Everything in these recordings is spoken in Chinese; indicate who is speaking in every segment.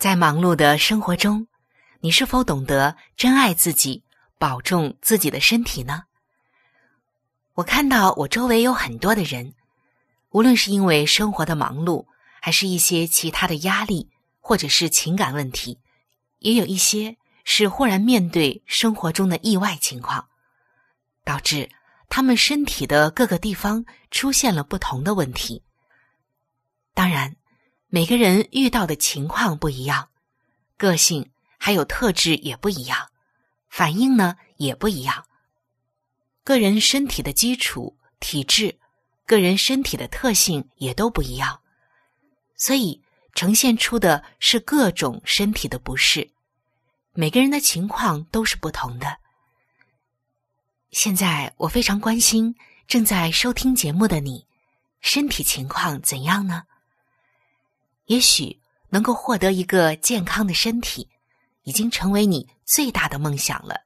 Speaker 1: 在忙碌的生活中，你是否懂得珍爱自己，保重自己的身体呢？我看到我周围有很多的人，无论是因为生活的忙碌，还是一些其他的压力，或者是情感问题，也有一些是忽然面对生活中的意外情况，导致他们身体的各个地方出现了不同的问题。当然，每个人遇到的情况不一样，个性还有特质也不一样，反应呢也不一样。个人身体的基础、体质，个人身体的特性也都不一样，所以呈现出的是各种身体的不适。每个人的情况都是不同的。现在我非常关心正在收听节目的你，身体情况怎样呢？也许能够获得一个健康的身体，已经成为你最大的梦想了。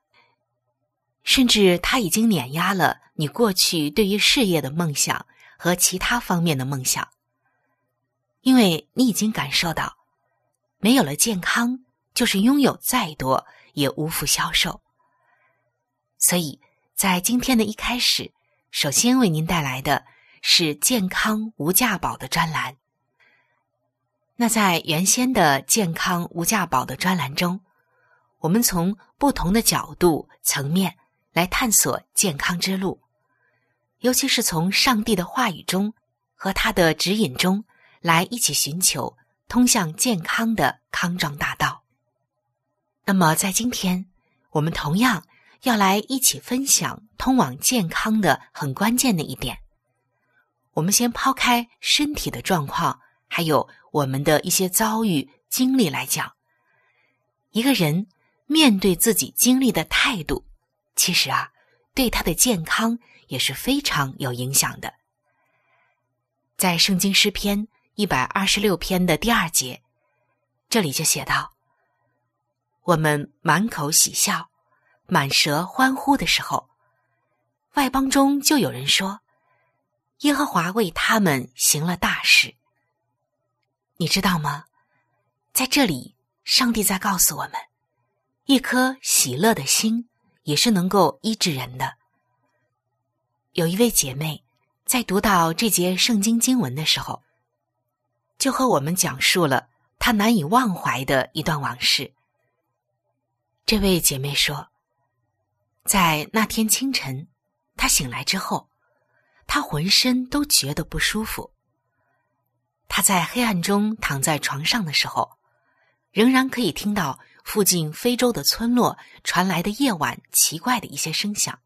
Speaker 1: 甚至他已经碾压了你过去对于事业的梦想和其他方面的梦想，因为你已经感受到，没有了健康，就是拥有再多也无福消受。所以在今天的一开始，首先为您带来的是健康无价宝的专栏。那在原先的健康无价宝的专栏中，我们从不同的角度层面。来探索健康之路，尤其是从上帝的话语中和他的指引中来一起寻求通向健康的康庄大道。那么，在今天，我们同样要来一起分享通往健康的很关键的一点。我们先抛开身体的状况，还有我们的一些遭遇经历来讲，一个人面对自己经历的态度。其实啊，对他的健康也是非常有影响的。在圣经诗篇一百二十六篇的第二节，这里就写道：“我们满口喜笑，满舌欢呼的时候，外邦中就有人说，耶和华为他们行了大事。你知道吗？在这里，上帝在告诉我们，一颗喜乐的心。”也是能够医治人的。有一位姐妹在读到这节圣经经文的时候，就和我们讲述了她难以忘怀的一段往事。这位姐妹说，在那天清晨，她醒来之后，她浑身都觉得不舒服。她在黑暗中躺在床上的时候，仍然可以听到。附近非洲的村落传来的夜晚奇怪的一些声响。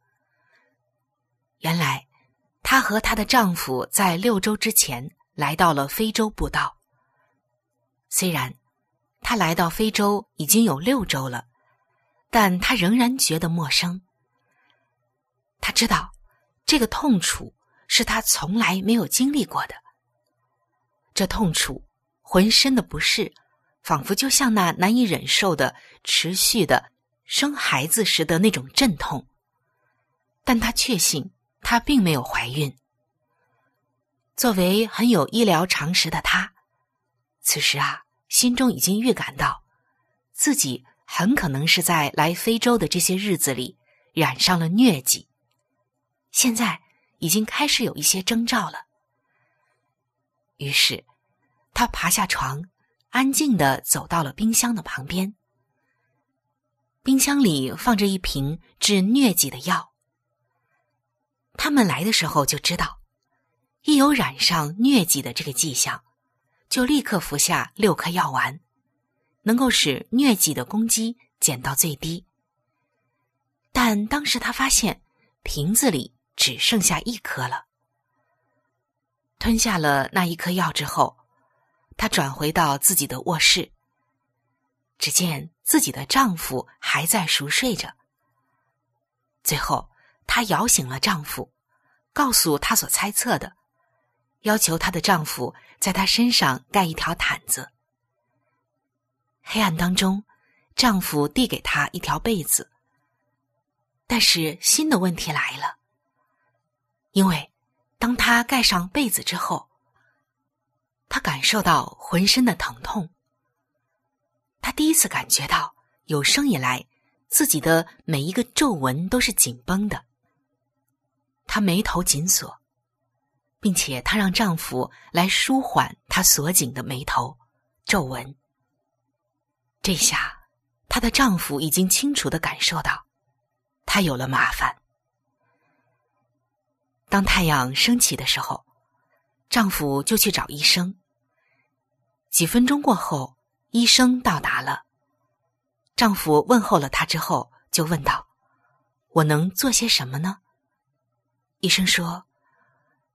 Speaker 1: 原来，她和她的丈夫在六周之前来到了非洲步道。虽然她来到非洲已经有六周了，但她仍然觉得陌生。她知道，这个痛楚是她从来没有经历过的。这痛楚，浑身的不适。仿佛就像那难以忍受的、持续的生孩子时的那种阵痛。但她确信她并没有怀孕。作为很有医疗常识的她，此时啊，心中已经预感到自己很可能是在来非洲的这些日子里染上了疟疾。现在已经开始有一些征兆了。于是，他爬下床。安静的走到了冰箱的旁边，冰箱里放着一瓶治疟疾的药。他们来的时候就知道，一有染上疟疾的这个迹象，就立刻服下六颗药丸，能够使疟疾的攻击减到最低。但当时他发现瓶子里只剩下一颗了。吞下了那一颗药之后。她转回到自己的卧室，只见自己的丈夫还在熟睡着。最后，她摇醒了丈夫，告诉她所猜测的，要求她的丈夫在她身上盖一条毯子。黑暗当中，丈夫递给她一条被子。但是新的问题来了，因为当她盖上被子之后。他感受到浑身的疼痛。他第一次感觉到有生以来自己的每一个皱纹都是紧绷的。她眉头紧锁，并且她让丈夫来舒缓她锁紧的眉头皱纹。这下，她的丈夫已经清楚的感受到，她有了麻烦。当太阳升起的时候。丈夫就去找医生。几分钟过后，医生到达了。丈夫问候了他之后，就问道：“我能做些什么呢？”医生说：“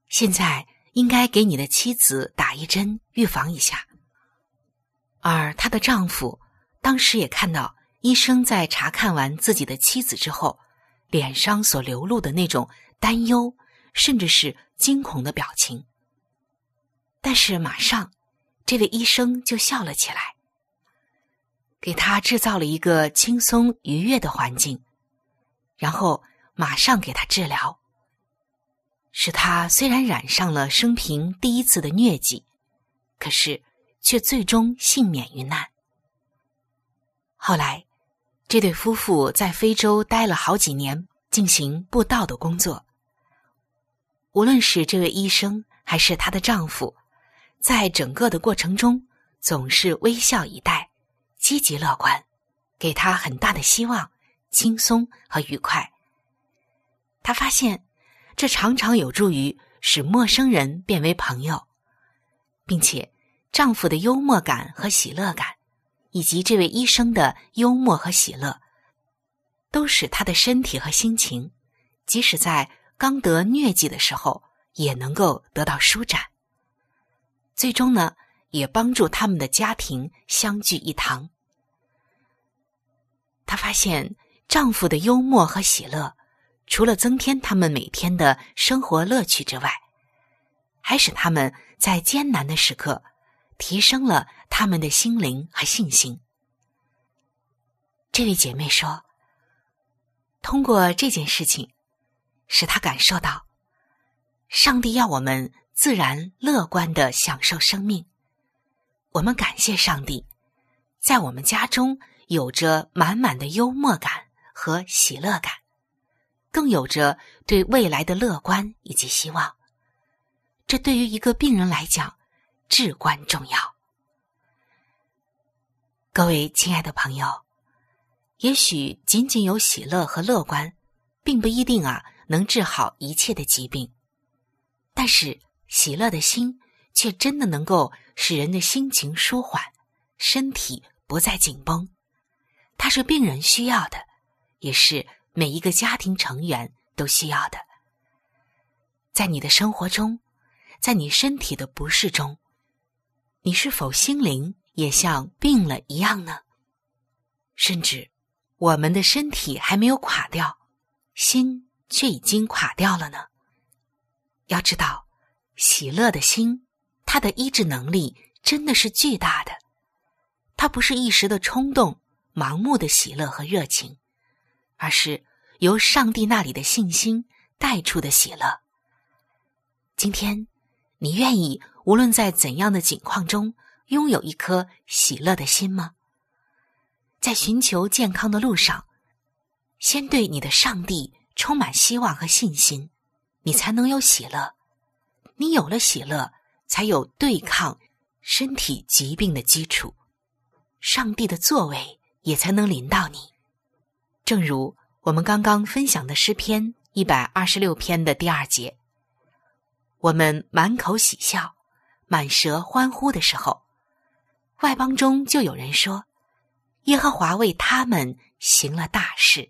Speaker 1: 现在应该给你的妻子打一针，预防一下。”而她的丈夫当时也看到医生在查看完自己的妻子之后，脸上所流露的那种担忧，甚至是惊恐的表情。但是马上，这位医生就笑了起来，给他制造了一个轻松愉悦的环境，然后马上给他治疗，使他虽然染上了生平第一次的疟疾，可是却最终幸免于难。后来，这对夫妇在非洲待了好几年，进行布道的工作。无论是这位医生还是她的丈夫。在整个的过程中，总是微笑以待，积极乐观，给他很大的希望、轻松和愉快。他发现，这常常有助于使陌生人变为朋友，并且丈夫的幽默感和喜乐感，以及这位医生的幽默和喜乐，都使他的身体和心情，即使在刚得疟疾的时候，也能够得到舒展。最终呢，也帮助他们的家庭相聚一堂。她发现丈夫的幽默和喜乐，除了增添他们每天的生活乐趣之外，还使他们在艰难的时刻提升了他们的心灵和信心。这位姐妹说：“通过这件事情，使她感受到，上帝要我们。”自然乐观的享受生命，我们感谢上帝，在我们家中有着满满的幽默感和喜乐感，更有着对未来的乐观以及希望。这对于一个病人来讲至关重要。各位亲爱的朋友，也许仅仅有喜乐和乐观，并不一定啊能治好一切的疾病，但是。喜乐的心，却真的能够使人的心情舒缓，身体不再紧绷。它是病人需要的，也是每一个家庭成员都需要的。在你的生活中，在你身体的不适中，你是否心灵也像病了一样呢？甚至，我们的身体还没有垮掉，心却已经垮掉了呢？要知道。喜乐的心，它的医治能力真的是巨大的。它不是一时的冲动、盲目的喜乐和热情，而是由上帝那里的信心带出的喜乐。今天，你愿意无论在怎样的境况中拥有一颗喜乐的心吗？在寻求健康的路上，先对你的上帝充满希望和信心，你才能有喜乐。你有了喜乐，才有对抗身体疾病的基础，上帝的作为也才能临到你。正如我们刚刚分享的诗篇一百二十六篇的第二节。我们满口喜笑，满舌欢呼的时候，外邦中就有人说：“耶和华为他们行了大事。”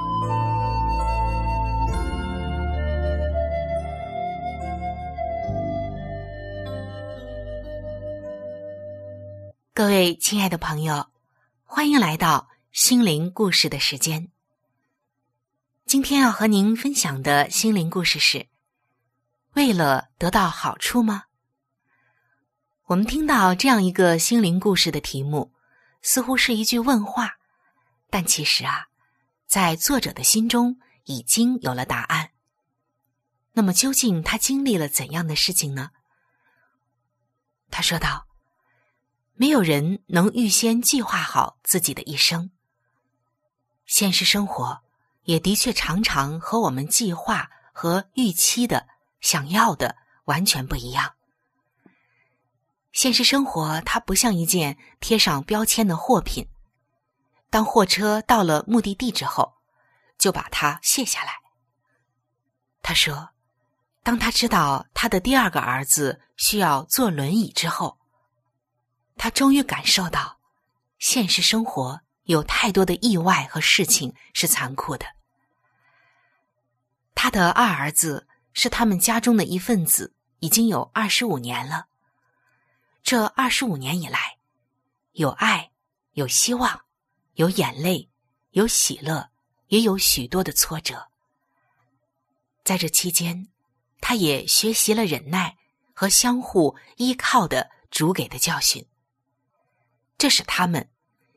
Speaker 1: 位亲爱的朋友，欢迎来到心灵故事的时间。今天要和您分享的心灵故事是。为了得到好处吗？我们听到这样一个心灵故事的题目，似乎是一句问话，但其实啊，在作者的心中已经有了答案。那么，究竟他经历了怎样的事情呢？他说道：“没有人能预先计划好自己的一生。现实生活也的确常常和我们计划和预期的。”想要的完全不一样。现实生活它不像一件贴上标签的货品，当货车到了目的地之后，就把它卸下来。他说，当他知道他的第二个儿子需要坐轮椅之后，他终于感受到，现实生活有太多的意外和事情是残酷的。他的二儿子。是他们家中的一份子，已经有二十五年了。这二十五年以来，有爱，有希望，有眼泪，有喜乐，也有许多的挫折。在这期间，他也学习了忍耐和相互依靠的主给的教训。这是他们，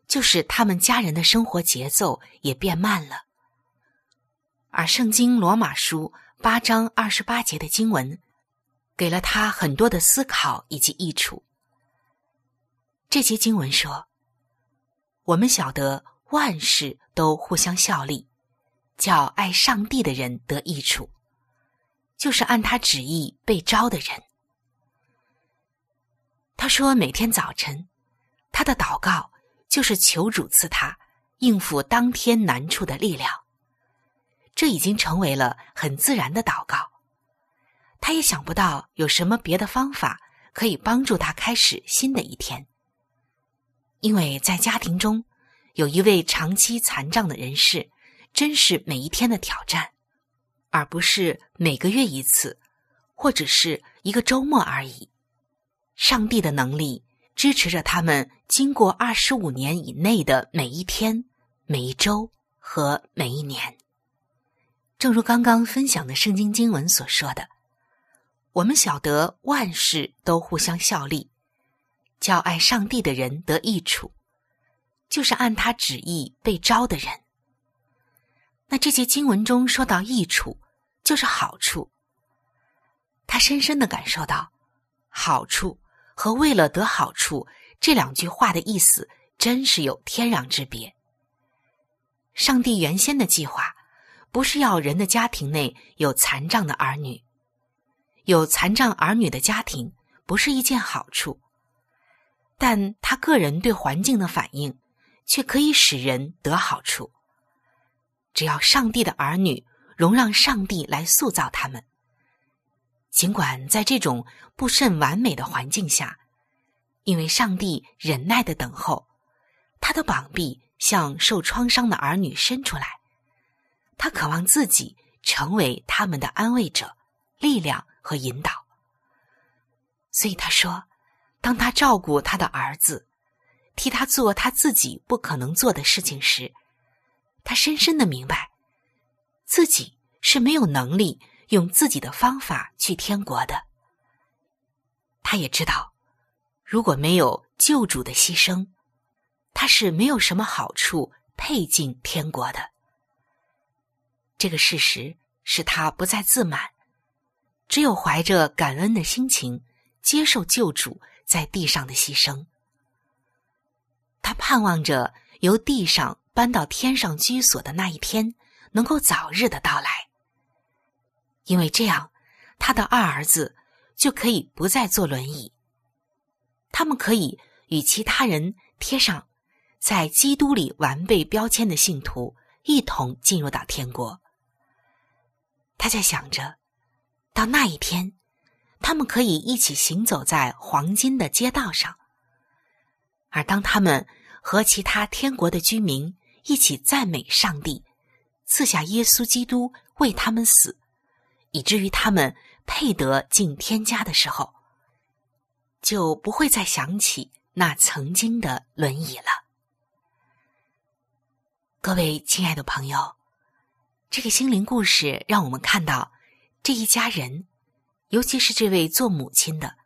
Speaker 1: 就是他们家人的生活节奏也变慢了。而圣经罗马书。八章二十八节的经文，给了他很多的思考以及益处。这节经文说：“我们晓得万事都互相效力，叫爱上帝的人得益处，就是按他旨意被招的人。”他说：“每天早晨，他的祷告就是求主赐他应付当天难处的力量。”这已经成为了很自然的祷告，他也想不到有什么别的方法可以帮助他开始新的一天。因为在家庭中有一位长期残障的人士，真是每一天的挑战，而不是每个月一次，或者是一个周末而已。上帝的能力支持着他们经过二十五年以内的每一天、每一周和每一年。正如刚刚分享的圣经经文所说的，我们晓得万事都互相效力，叫爱上帝的人得益处，就是按他旨意被招的人。那这节经文中说到益处，就是好处。他深深的感受到，好处和为了得好处这两句话的意思，真是有天壤之别。上帝原先的计划。不是要人的家庭内有残障的儿女，有残障儿女的家庭不是一件好处，但他个人对环境的反应却可以使人得好处。只要上帝的儿女容让上帝来塑造他们，尽管在这种不甚完美的环境下，因为上帝忍耐的等候，他的膀臂向受创伤的儿女伸出来，他渴望自己成为他们的安慰者、力量和引导。所以他说，当他照顾他的儿子，替他做他自己不可能做的事情时，他深深的明白，自己是没有能力用自己的方法去天国的。他也知道，如果没有救主的牺牲，他是没有什么好处配进天国的。这个事实使他不再自满，只有怀着感恩的心情接受救主在地上的牺牲。他盼望着由地上搬到天上居所的那一天能够早日的到来，因为这样，他的二儿子。就可以不再坐轮椅。他们可以与其他人贴上在基督里完备标签的信徒一同进入到天国。他在想着，到那一天，他们可以一起行走在黄金的街道上。而当他们和其他天国的居民一起赞美上帝，赐下耶稣基督为他们死，以至于他们。配得进天家的时候，就不会再想起那曾经的轮椅了。各位亲爱的朋友，这个心灵故事让我们看到这一家人，尤其是这位做母亲的，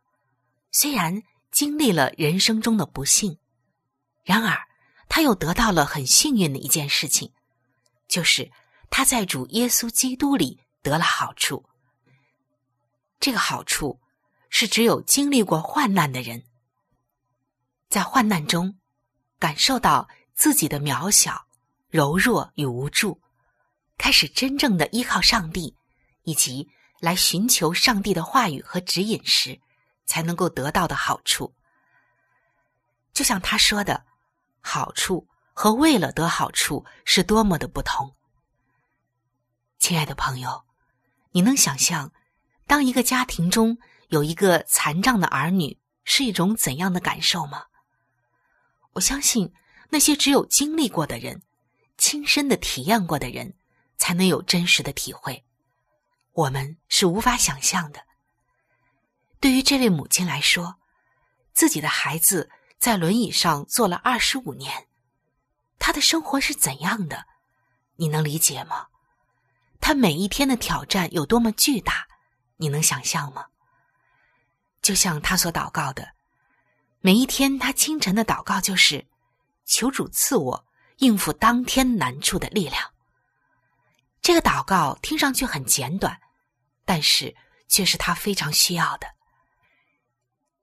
Speaker 1: 虽然经历了人生中的不幸，然而他又得到了很幸运的一件事情，就是他在主耶稣基督里得了好处。这个好处是，只有经历过患难的人，在患难中感受到自己的渺小、柔弱与无助，开始真正的依靠上帝，以及来寻求上帝的话语和指引时，才能够得到的好处。就像他说的，好处和为了得好处是多么的不同。亲爱的朋友，你能想象？当一个家庭中有一个残障的儿女，是一种怎样的感受吗？我相信那些只有经历过的人、亲身的体验过的人，才能有真实的体会。我们是无法想象的。对于这位母亲来说，自己的孩子在轮椅上坐了二十五年，他的生活是怎样的？你能理解吗？他每一天的挑战有多么巨大？你能想象吗？就像他所祷告的，每一天他清晨的祷告就是求主赐我应付当天难处的力量。这个祷告听上去很简短，但是却是他非常需要的。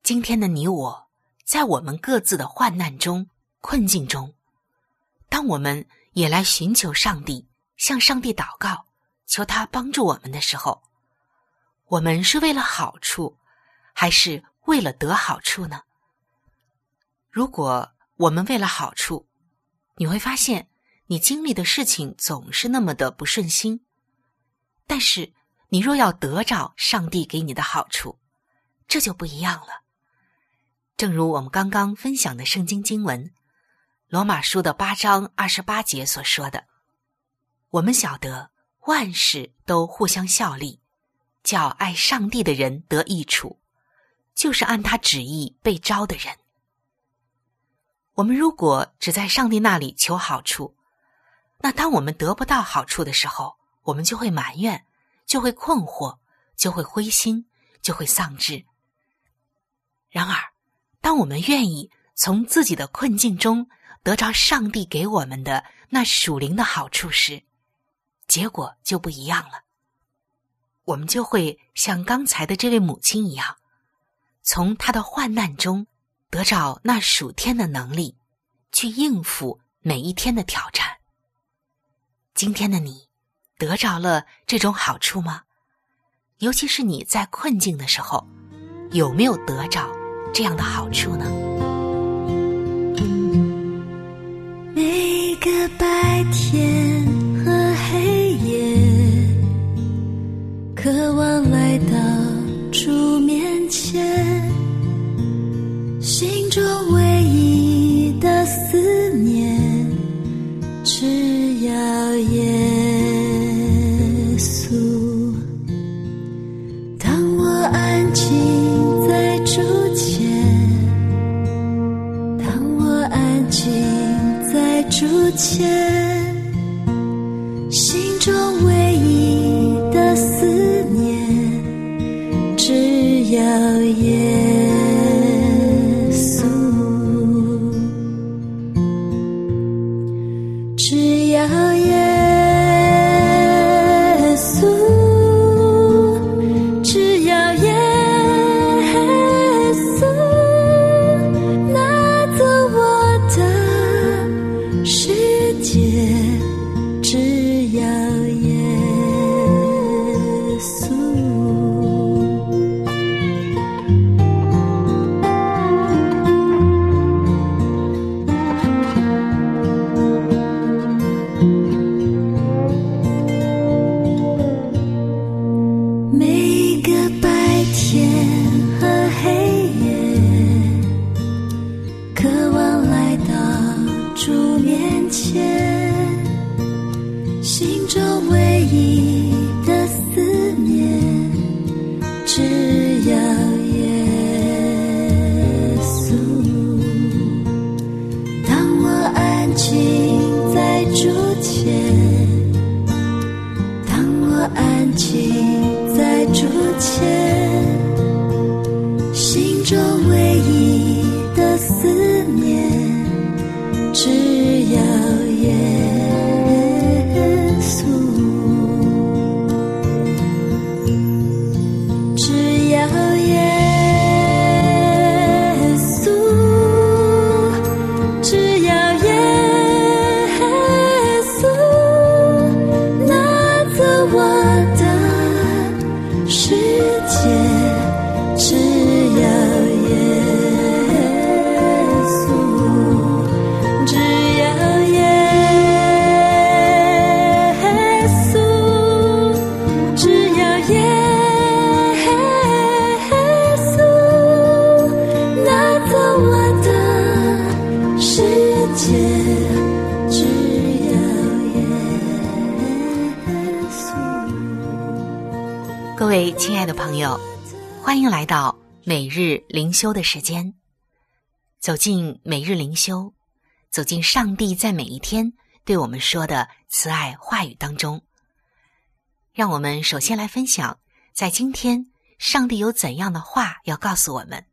Speaker 1: 今天的你我，在我们各自的患难中、困境中，当我们也来寻求上帝，向上帝祷告，求他帮助我们的时候。我们是为了好处，还是为了得好处呢？如果我们为了好处，你会发现你经历的事情总是那么的不顺心。但是你若要得着上帝给你的好处，这就不一样了。正如我们刚刚分享的圣经经文《罗马书》的八章二十八节所说的：“我们晓得万事都互相效力。”叫爱上帝的人得益处，就是按他旨意被招的人。我们如果只在上帝那里求好处，那当我们得不到好处的时候，我们就会埋怨，就会困惑，就会灰心，就会丧志。然而，当我们愿意从自己的困境中得着上帝给我们的那属灵的好处时，结果就不一样了。我们就会像刚才的这位母亲一样，从她的患难中得着那属天的能力，去应付每一天的挑战。今天的你得着了这种好处吗？尤其是你在困境的时候，有没有得着这样的好处呢？
Speaker 2: 每个白天渴望来到
Speaker 1: 朋友，欢迎来到每日灵修的时间。走进每日灵修，走进上帝在每一天对我们说的慈爱话语当中。让我们首先来分享，在今天上帝有怎样的话要告诉我们，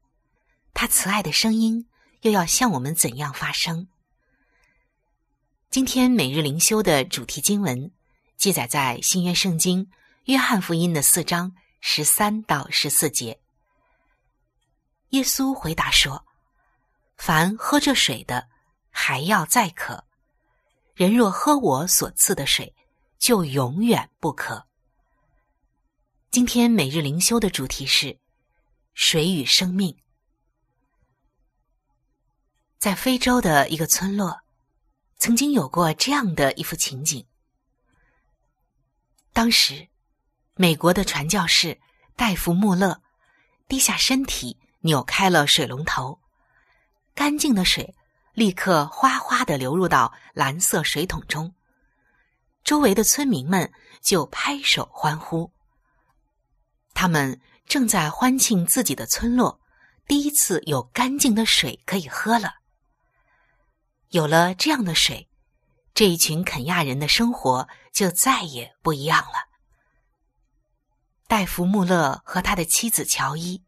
Speaker 1: 他慈爱的声音又要向我们怎样发声。今天每日灵修的主题经文记载在新约圣经约翰福音的四章十三到十四节。耶稣回答说：“凡喝这水的，还要再渴；人若喝我所赐的水，就永远不渴。”今天每日灵修的主题是“水与生命”。在非洲的一个村落，曾经有过这样的一幅情景。当时，美国的传教士戴夫·穆勒低下身体，扭开了水龙头，干净的水立刻哗哗的流入到蓝色水桶中。周围的村民们就拍手欢呼。他们正在欢庆自己的村落第一次有干净的水可以喝了。有了这样的水，这一群肯亚人的生活就再也不一样了。戴夫·穆勒和他的妻子乔伊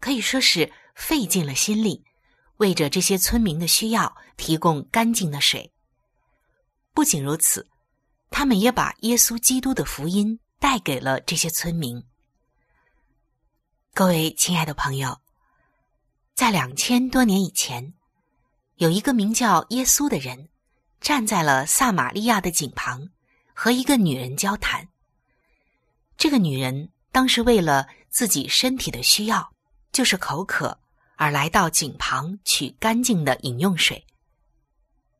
Speaker 1: 可以说是费尽了心力，为着这些村民的需要提供干净的水。不仅如此，他们也把耶稣基督的福音带给了这些村民。各位亲爱的朋友，在两千多年以前，有一个名叫耶稣的人，站在了撒玛利亚的井旁，和一个女人交谈。这个女人当时为了自己身体的需要，就是口渴，而来到井旁取干净的饮用水。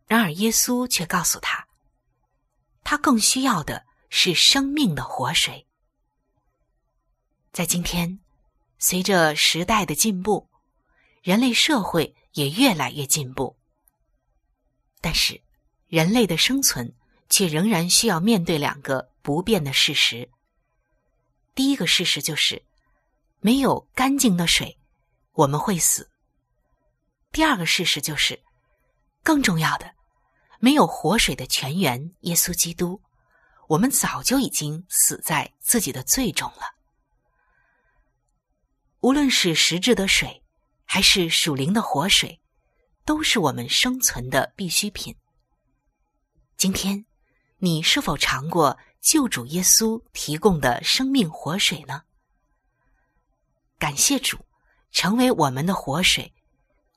Speaker 1: 然而耶稣却告诉她，她更需要的是生命的活水。在今天。随着时代的进步，人类社会也越来越进步。但是，人类的生存却仍然需要面对两个不变的事实。第一个事实就是，没有干净的水，我们会死。第二个事实就是，更重要的，没有活水的泉源耶稣基督，我们早就已经死在自己的罪中了。无论是实质的水，还是属灵的活水，都是我们生存的必需品。今天，你是否尝过救主耶稣提供的生命活水呢？感谢主，成为我们的活水，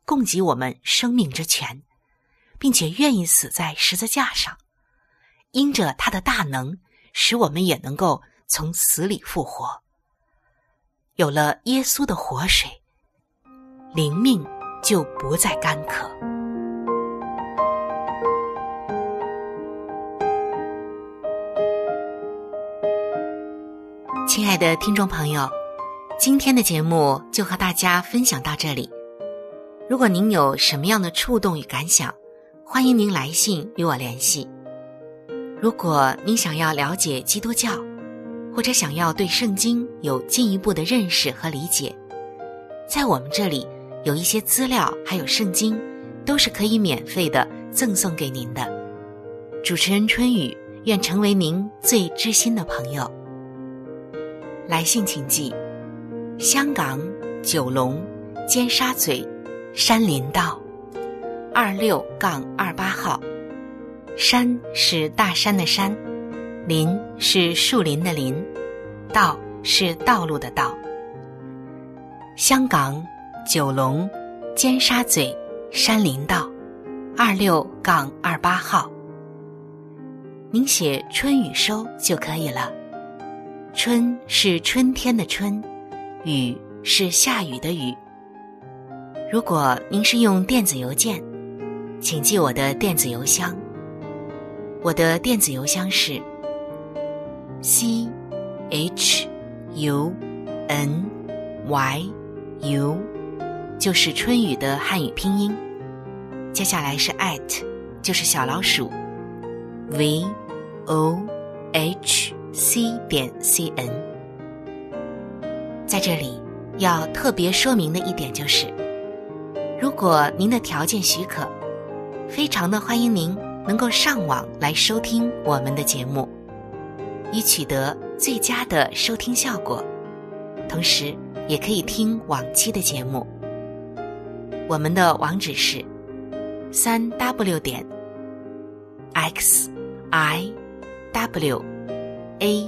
Speaker 1: 供给我们生命之泉，并且愿意死在十字架上，因着他的大能，使我们也能够从死里复活。有了耶稣的活水，灵命就不再干渴。亲爱的听众朋友，今天的节目就和大家分享到这里。如果您有什么样的触动与感想，欢迎您来信与我联系。如果您想要了解基督教，或者想要对圣经有进一步的认识和理解，在我们这里有一些资料，还有圣经，都是可以免费的赠送给您的。主持人春雨愿成为您最知心的朋友。来信请寄：香港九龙尖沙咀山林道二六杠二八号。山是大山的山，林是树林的林，道是道路的道。香港九龙尖沙咀山林道二六杠二八号。您写春雨收就可以了。春是春天的春，雨是下雨的雨。如果您是用电子邮件，请记我的电子邮箱。我的电子邮箱是 c h u n y u，就是春雨的汉语拼音。接下来是 at，就是小老鼠 v o h。C 点 c n，在这里要特别说明的一点就是，如果您的条件许可，非常的欢迎您能够上网来收听我们的节目，以取得最佳的收听效果。同时，也可以听往期的节目。我们的网址是三 w 点 x i w。A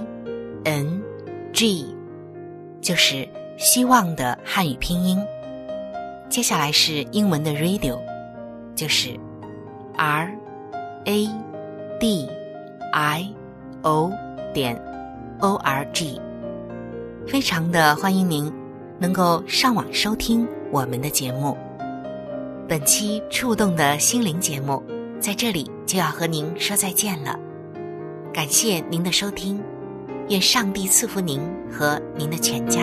Speaker 1: n g 就是希望的汉语拼音，接下来是英文的 radio，就是 r a d i o 点 o r g，非常的欢迎您能够上网收听我们的节目。本期触动的心灵节目在这里就要和您说再见了。感谢您的收听，愿上帝赐福您和您的全家。